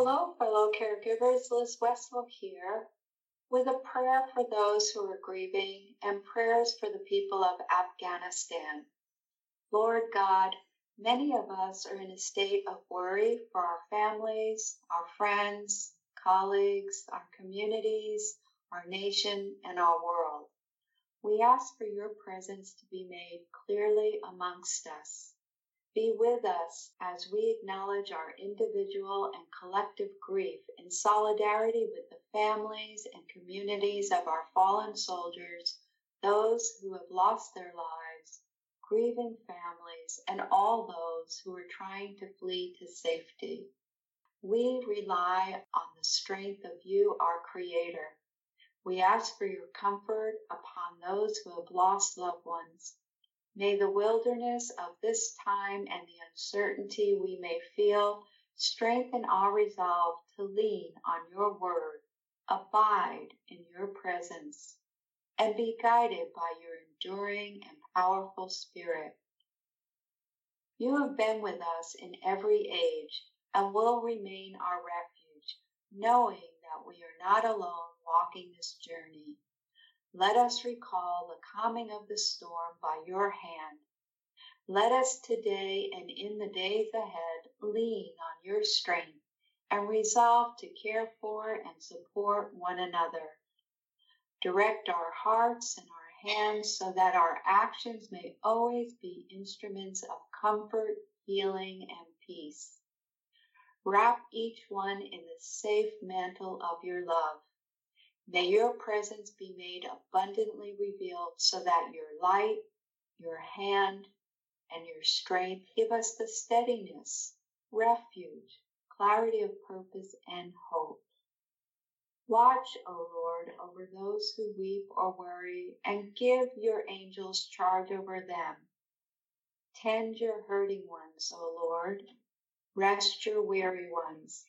Hello, fellow caregivers. Liz Wessel here with a prayer for those who are grieving and prayers for the people of Afghanistan. Lord God, many of us are in a state of worry for our families, our friends, colleagues, our communities, our nation, and our world. We ask for your presence to be made clearly amongst us. Be with us as we acknowledge our individual and collective grief in solidarity with the families and communities of our fallen soldiers, those who have lost their lives, grieving families, and all those who are trying to flee to safety. We rely on the strength of you, our Creator. We ask for your comfort upon those who have lost loved ones May the wilderness of this time and the uncertainty we may feel strengthen our resolve to lean on your word, abide in your presence, and be guided by your enduring and powerful spirit. You have been with us in every age and will remain our refuge, knowing that we are not alone walking this journey. Let us recall the calming of the storm by your hand. Let us today and in the days ahead lean on your strength and resolve to care for and support one another. Direct our hearts and our hands so that our actions may always be instruments of comfort, healing, and peace. Wrap each one in the safe mantle of your love. May your presence be made abundantly revealed so that your light, your hand, and your strength give us the steadiness, refuge, clarity of purpose, and hope. Watch, O Lord, over those who weep or worry, and give your angels charge over them. Tend your hurting ones, O Lord. Rest your weary ones.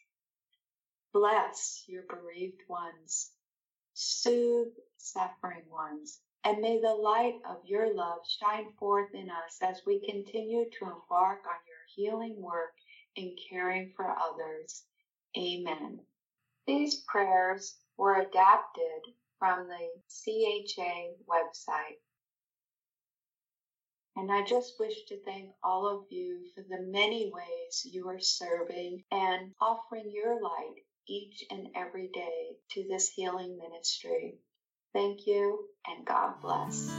Bless your bereaved ones soothe suffering ones, and may the light of your love shine forth in us as we continue to embark on your healing work in caring for others. Amen. These prayers were adapted from the CHA website. And I just wish to thank all of you for the many ways you are serving and offering your light each and every day to this healing ministry. Thank you and God bless.